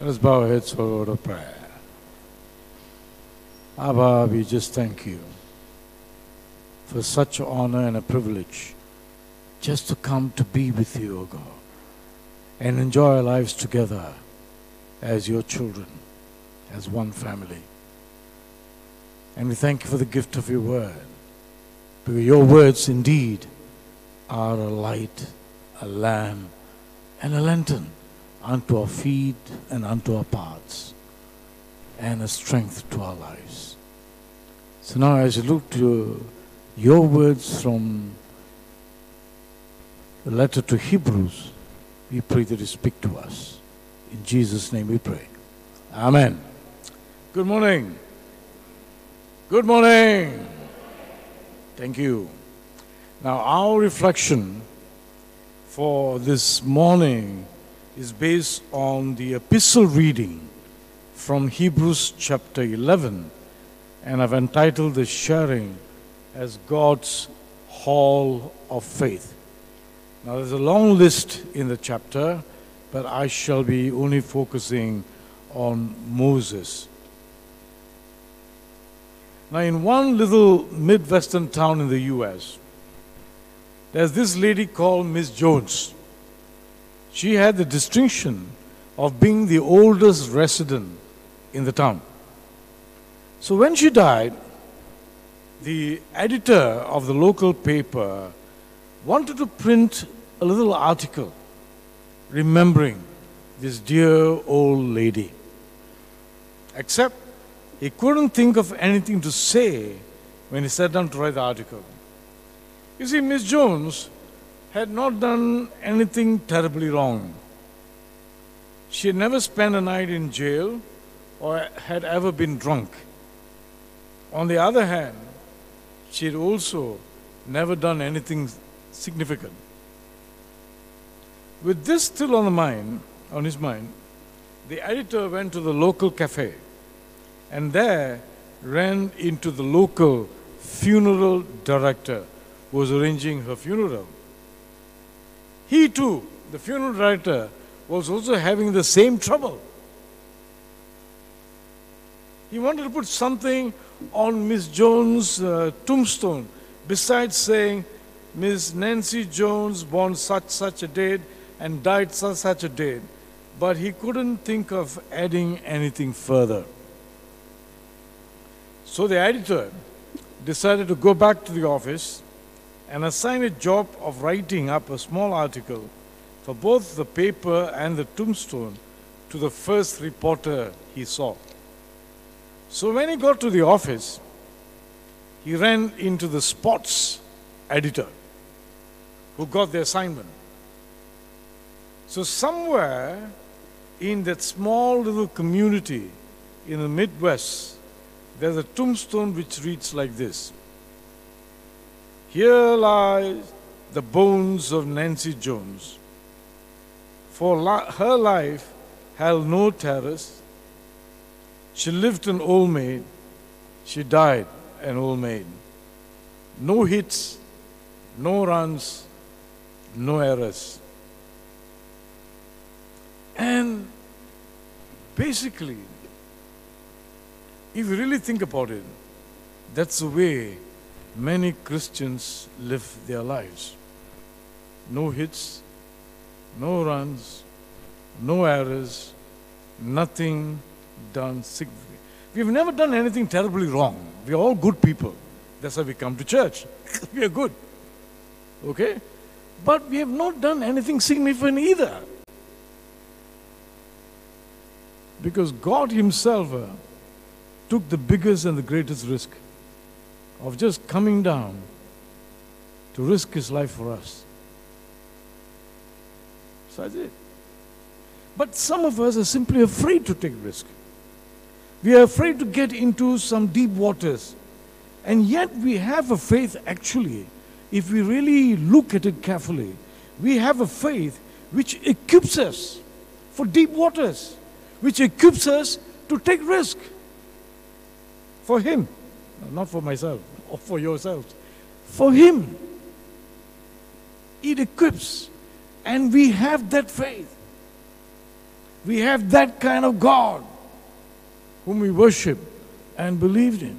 Let us bow our heads for a word of prayer. Abba, we just thank you for such honor and a privilege just to come to be with you, O God, and enjoy our lives together as your children, as one family. And we thank you for the gift of your word, because your words indeed are a light, a lamp, and a lantern unto our feet and unto our paths, and a strength to our lives. So now, as you look to your words from the letter to Hebrews, we pray that you speak to us. In Jesus' name we pray. Amen. Good morning. Good morning. Thank you. Now, our reflection for this morning is based on the epistle reading from Hebrews chapter 11, and I've entitled this sharing as God's Hall of Faith. Now, there's a long list in the chapter, but I shall be only focusing on Moses. Now, in one little Midwestern town in the U.S., there's this lady called Miss Jones. She had the distinction of being the oldest resident in the town. So when she died, the editor of the local paper wanted to print a little article remembering this dear old lady. Except he couldn't think of anything to say when he sat down to write the article. You see, Miss Jones had not done anything terribly wrong. She had never spent a night in jail or had ever been drunk. On the other hand, she had also never done anything significant. With this still on the mind, on his mind, the editor went to the local cafe and there ran into the local funeral director who was arranging her funeral. He too, the funeral director, was also having the same trouble. He wanted to put something on Miss Jones' uh, tombstone besides saying, Miss Nancy Jones, born such such a date and died such such a date. But he couldn't think of adding anything further. So the editor decided to go back to the office and assign a job of writing up a small article for both the paper and the tombstone to the first reporter he saw. So when he got to the office, he ran into the sports editor who got the assignment. So somewhere in that small little community in the Midwest, there's a tombstone which reads like this Here lies the bones of Nancy Jones. For li- her life held no terrors. She lived an old maid. She died an old maid. No hits, no runs, no errors. And basically, if you really think about it, that's the way many Christians live their lives. No hits, no runs, no errors, nothing done significant. We've never done anything terribly wrong. We're all good people. That's why we come to church. we are good. Okay? But we have not done anything significant either. Because God Himself uh, took the biggest and the greatest risk of just coming down to risk His life for us. So that's it. But some of us are simply afraid to take risk. We are afraid to get into some deep waters. And yet we have a faith actually, if we really look at it carefully, we have a faith which equips us for deep waters, which equips us to take risk for Him, not for myself or for yourselves, for Him. It equips, and we have that faith. We have that kind of God whom we worship and believed in.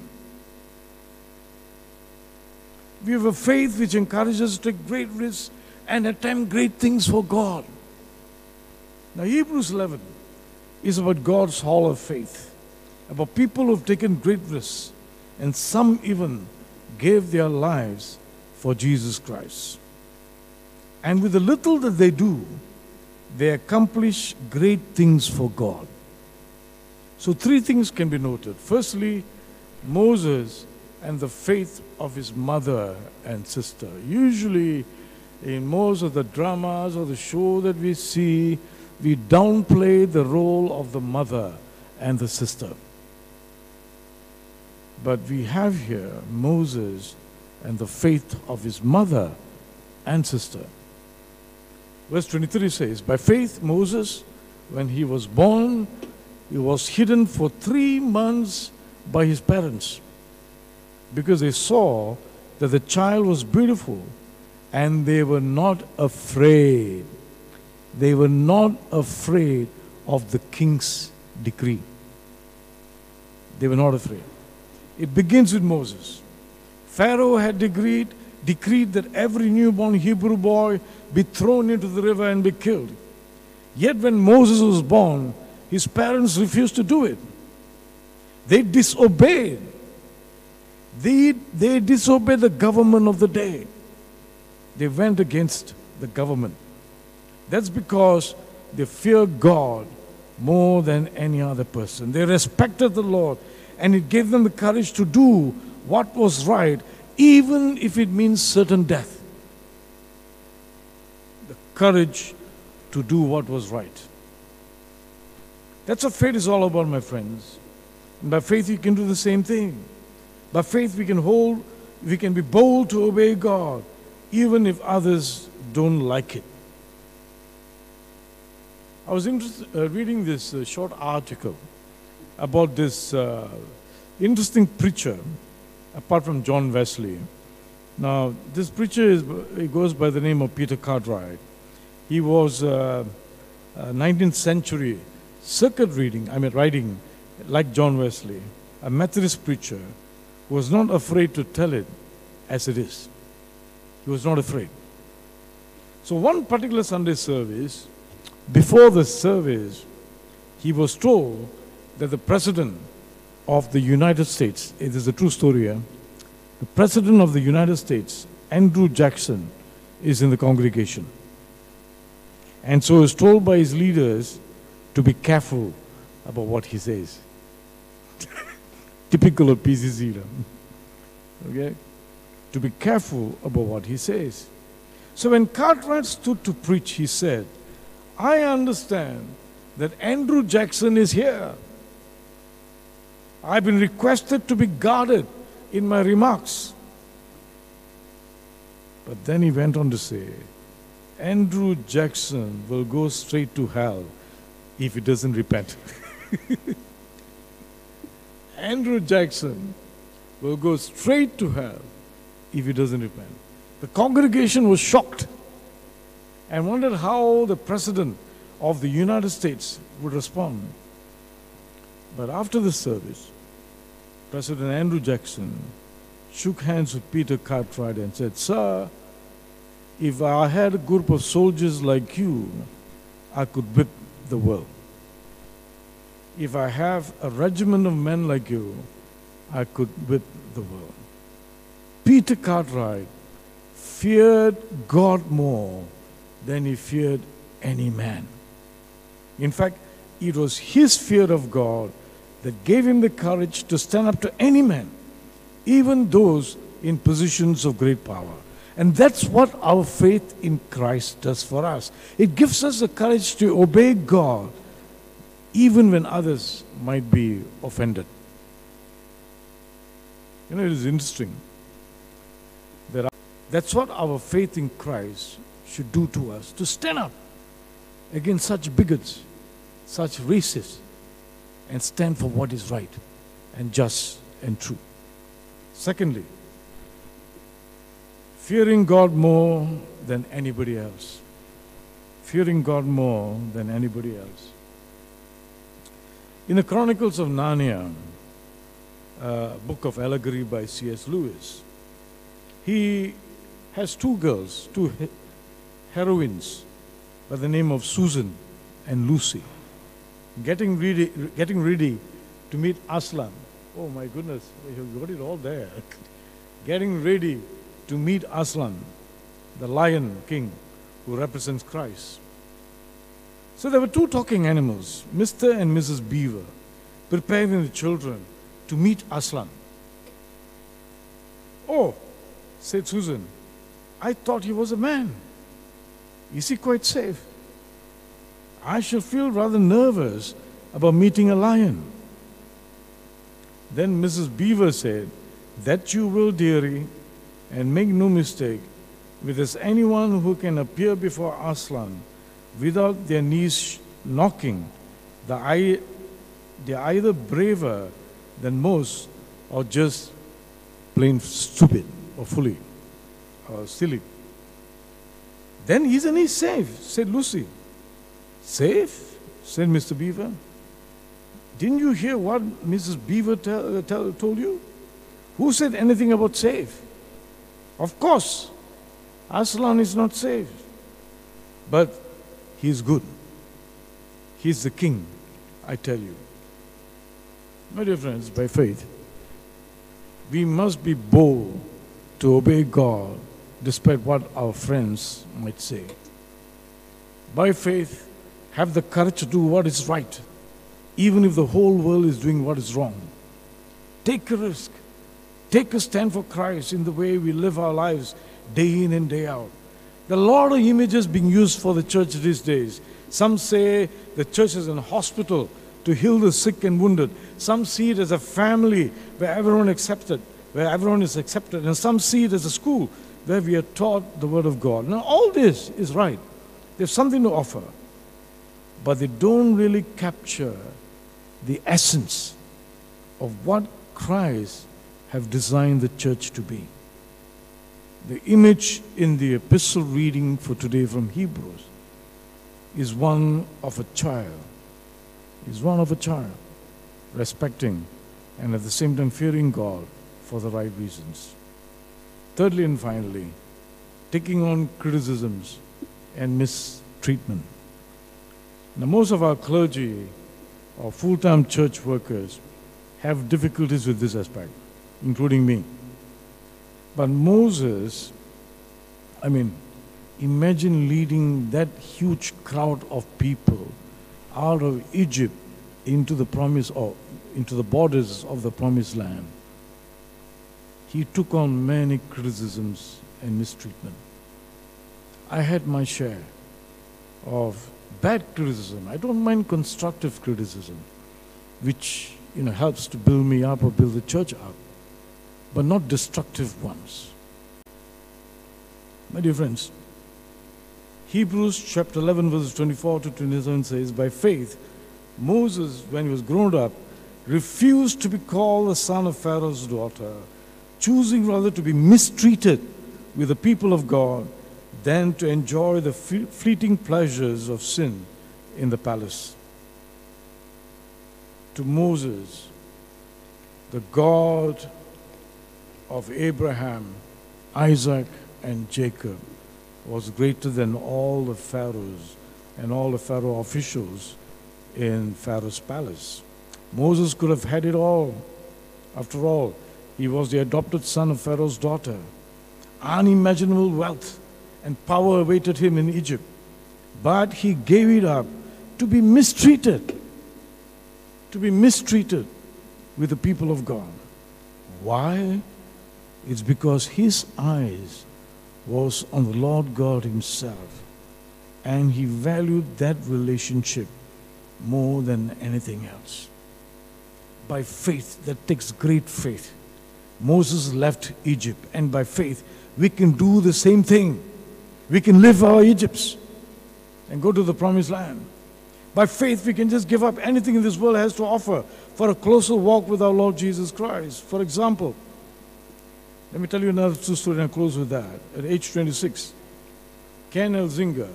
We have a faith which encourages us to take great risks and attempt great things for God. Now, Hebrews 11 is about God's hall of faith, about people who have taken great risks, and some even gave their lives for Jesus Christ. And with the little that they do, they accomplish great things for God. So, three things can be noted. Firstly, Moses and the faith of his mother and sister. Usually, in most of the dramas or the show that we see, we downplay the role of the mother and the sister. But we have here Moses and the faith of his mother and sister. Verse 23 says, By faith, Moses, when he was born, he was hidden for three months by his parents because they saw that the child was beautiful and they were not afraid. They were not afraid of the king's decree. They were not afraid. It begins with Moses. Pharaoh had decreed, decreed that every newborn Hebrew boy be thrown into the river and be killed. Yet when Moses was born, his parents refused to do it. They disobeyed. They, they disobeyed the government of the day. They went against the government. That's because they feared God more than any other person. They respected the Lord, and it gave them the courage to do what was right, even if it means certain death. The courage to do what was right. That's what faith is all about, my friends. And by faith, you can do the same thing. By faith, we can hold, we can be bold to obey God, even if others don't like it. I was interested, uh, reading this uh, short article about this uh, interesting preacher, apart from John Wesley. Now, this preacher is, goes by the name of Peter Cartwright. He was a 19th century circuit reading, I mean, writing, like John Wesley, a Methodist preacher who was not afraid to tell it as it is. He was not afraid. So, one particular Sunday service, before the service, he was told that the President of the United States, it is a true story here, the President of the United States, Andrew Jackson, is in the congregation. And so was told by his leaders to be careful about what he says. Typical of PCC. Okay? To be careful about what he says. So when Cartwright stood to preach, he said, I understand that Andrew Jackson is here. I've been requested to be guarded in my remarks. But then he went on to say, Andrew Jackson will go straight to hell if he doesn't repent. Andrew Jackson will go straight to hell if he doesn't repent. The congregation was shocked and wondered how the President of the United States would respond. But after the service, President Andrew Jackson shook hands with Peter Cartwright and said, Sir, if I had a group of soldiers like you, I could whip the world. If I have a regiment of men like you, I could whip the world. Peter Cartwright feared God more than he feared any man. In fact, it was his fear of God that gave him the courage to stand up to any man, even those in positions of great power. And that's what our faith in Christ does for us. It gives us the courage to obey God, even when others might be offended. You know, it is interesting that that's what our faith in Christ should do to us to stand up against such bigots, such racists, and stand for what is right and just and true. Secondly, fearing God more than anybody else. Fearing God more than anybody else. In the Chronicles of Narnia, a book of allegory by C.S. Lewis, he has two girls, two he- heroines by the name of Susan and Lucy, getting ready, getting ready to meet Aslan. Oh my goodness, you got it all there. getting ready to meet Aslan, the lion king who represents Christ. So there were two talking animals, Mr. and Mrs. Beaver, preparing the children to meet Aslan. Oh, said Susan, I thought he was a man. Is he quite safe? I shall feel rather nervous about meeting a lion. Then Mrs. Beaver said, That you will, dearie, and make no mistake, if there's anyone who can appear before Aslan without their knees knocking, they're either braver than most or just plain stupid or fully or silly. Then isn't he safe? said Lucy. Safe? said Mr. Beaver. Didn't you hear what Mrs. Beaver tell, uh, tell, told you? Who said anything about safe? Of course, Aslan is not safe. But he is good. He is the king, I tell you. My dear friends, by faith, we must be bold to obey God despite what our friends might say. By faith, have the courage to do what is right, even if the whole world is doing what is wrong. Take a risk. Take a stand for Christ in the way we live our lives day in and day out. There are a lot of images being used for the church these days. Some say the church is a hospital to heal the sick and wounded. Some see it as a family where everyone accepted, where everyone is accepted, and some see it as a school where we are taught the word of God. Now all this is right. There's something to offer. But they don't really capture the essence of what Christ have designed the church to be. The image in the epistle reading for today from Hebrews is one of a child. Is one of a child, respecting and at the same time fearing God for the right reasons. Thirdly and finally, taking on criticisms and mistreatment. Now, most of our clergy or full time church workers have difficulties with this aspect, including me. But Moses, I mean, imagine leading that huge crowd of people out of Egypt into the promise or into the borders of the promised land. He took on many criticisms and mistreatment. I had my share of bad criticism. I don't mind constructive criticism, which you know helps to build me up or build the church up, but not destructive ones. My dear friends, Hebrews chapter 11, verses 24 to 27 says, By faith, Moses, when he was grown up, refused to be called the son of Pharaoh's daughter, choosing rather to be mistreated with the people of God than to enjoy the fleeting pleasures of sin in the palace. To Moses, the God of Abraham, Isaac, and Jacob was greater than all the pharaohs and all the pharaoh officials in Pharaoh's palace. Moses could have had it all. After all, he was the adopted son of Pharaoh's daughter. Unimaginable wealth and power awaited him in Egypt. But he gave it up to be mistreated, to be mistreated with the people of God. Why? It's because his eyes was on the Lord God himself and he valued that relationship more than anything else. By faith, that takes great faith. Moses left Egypt, and by faith, we can do the same thing. We can live our Egypts and go to the promised land. By faith, we can just give up anything in this world has to offer for a closer walk with our Lord Jesus Christ. For example, let me tell you another true story and I'll close with that. At age 26, Ken Elzinga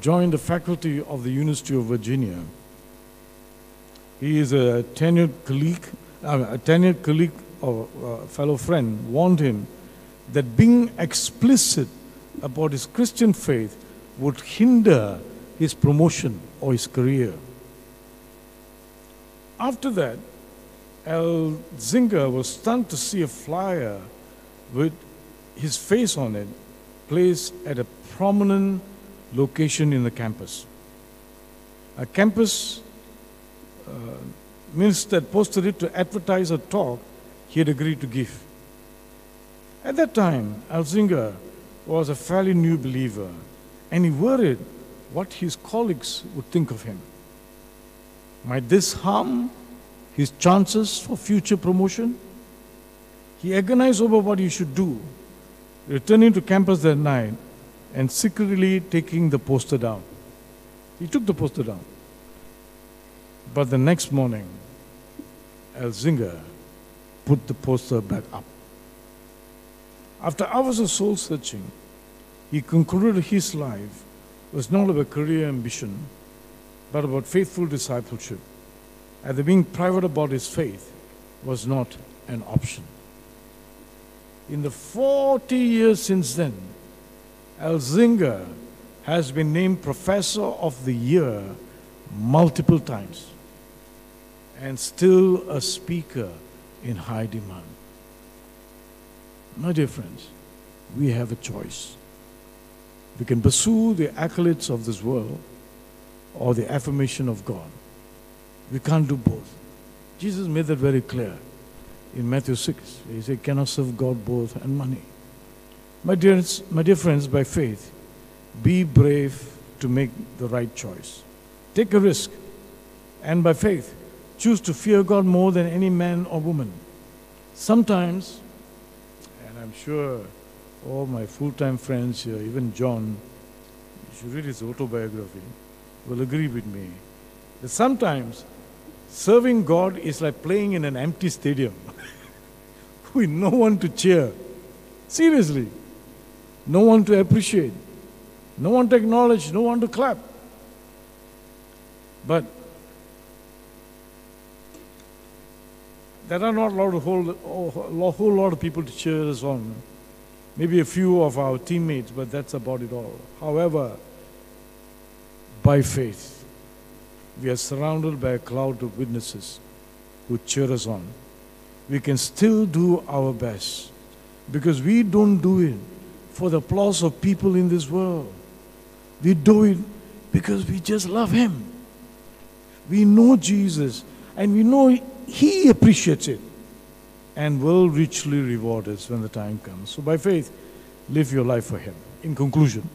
joined the faculty of the University of Virginia. he is a tenured colleague, uh, a tenured colleague or uh, fellow friend, warned him that being explicit about his Christian faith would hinder his promotion or his career. After that, Al Zinger was stunned to see a flyer with his face on it placed at a prominent location in the campus. A campus uh, minister posted it to advertise a talk he had agreed to give. At that time, Elzinga was a fairly new believer, and he worried what his colleagues would think of him. Might this harm his chances for future promotion? He agonized over what he should do, returning to campus that night and secretly taking the poster down. He took the poster down. But the next morning, Elzinga put the poster back up. After hours of soul searching, he concluded his life was not about career ambition, but about faithful discipleship. And the being private about his faith was not an option. In the 40 years since then, Elzinga has been named Professor of the Year multiple times and still a speaker in high demand. My dear friends, we have a choice. We can pursue the accolades of this world or the affirmation of God. We can't do both. Jesus made that very clear in Matthew 6. He said, cannot serve God both and money. My dear, my dear friends, by faith, be brave to make the right choice. Take a risk. And by faith, choose to fear God more than any man or woman. Sometimes, I'm sure all my full time friends here, even John, you should read his autobiography, will agree with me that sometimes serving God is like playing in an empty stadium with no one to cheer. Seriously. No one to appreciate. No one to acknowledge. No one to clap. But there are not a lot of whole, whole lot of people to cheer us on. Maybe a few of our teammates, but that's about it all. However, by faith, we are surrounded by a cloud of witnesses who cheer us on. We can still do our best because we don't do it for the applause of people in this world. We do it because we just love Him. We know Jesus and we know He appreciates it and will richly reward us when the time comes. So, by faith, live your life for Him. In conclusion,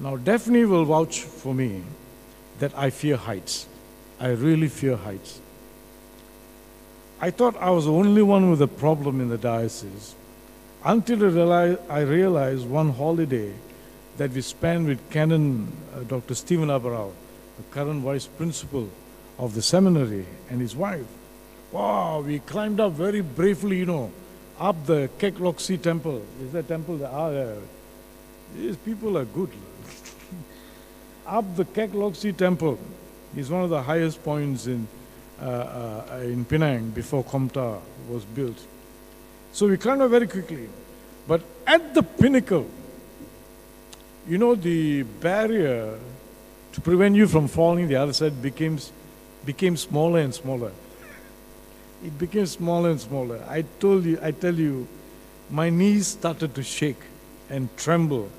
now Daphne will vouch for me that I fear heights. I really fear heights. I thought I was the only one with a problem in the diocese until I realized, one holiday that we spent with Canon uh, Dr. Stephen Abarao, the current vice principal of the seminary, and his wife. Wow, we climbed up very bravely, you know, up the Kek Lok Si temple. Is that temple? There? Ah. These people are good. up the Kek Lok Si temple is one of the highest points in, uh, uh, in Penang before Komtar was built. So we climbed up very quickly. But at the pinnacle, you know, the barrier to prevent you from falling the other side became, became smaller and smaller. It became smaller and smaller. I told you, I tell you, my knees started to shake and tremble,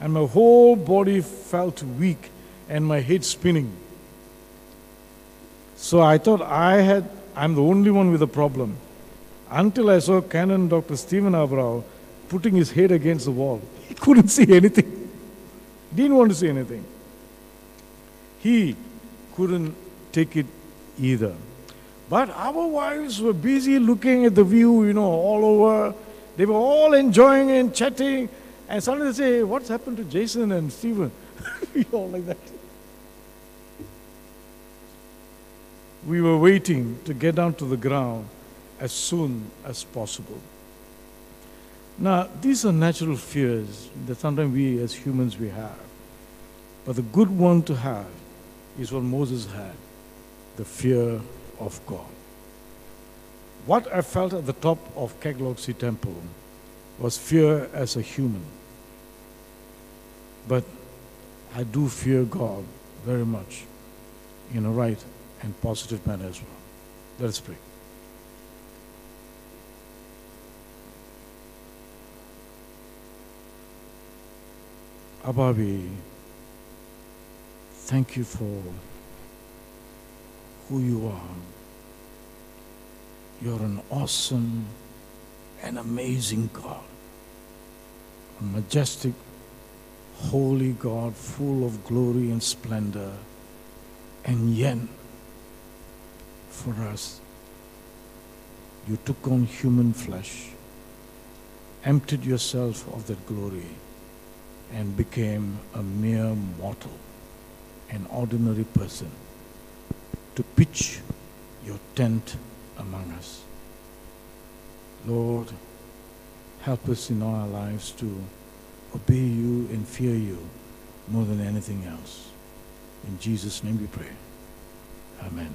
and my whole body felt weak and my head spinning. So I thought I had, I'm the only one with a problem until I saw Canon Dr. Stephen Abrao putting his head against the wall. He couldn't see anything. Didn't want to see anything. He couldn't take it either. But our wives were busy looking at the view, you know, all over. They were all enjoying and chatting. And suddenly they say, What's happened to Jason and Stephen? we all like that. We were waiting to get down to the ground as soon as possible. Now, these are natural fears that sometimes we as humans we have. But the good one to have is what Moses had. The fear of God. What I felt at the top of Kek Lok Si Temple was fear as a human. But I do fear God very much in a right and positive manner as well. Let us pray. Ababi, thank you for who you are. You're an awesome and amazing God, a majestic, holy God, full of glory and splendor. And yet, for us, you took on human flesh, emptied yourself of that glory, and became a mere mortal, an ordinary person, to pitch your tent among us. Lord, help us in our lives to obey you and fear you more than anything else. In Jesus' name we pray. Amen.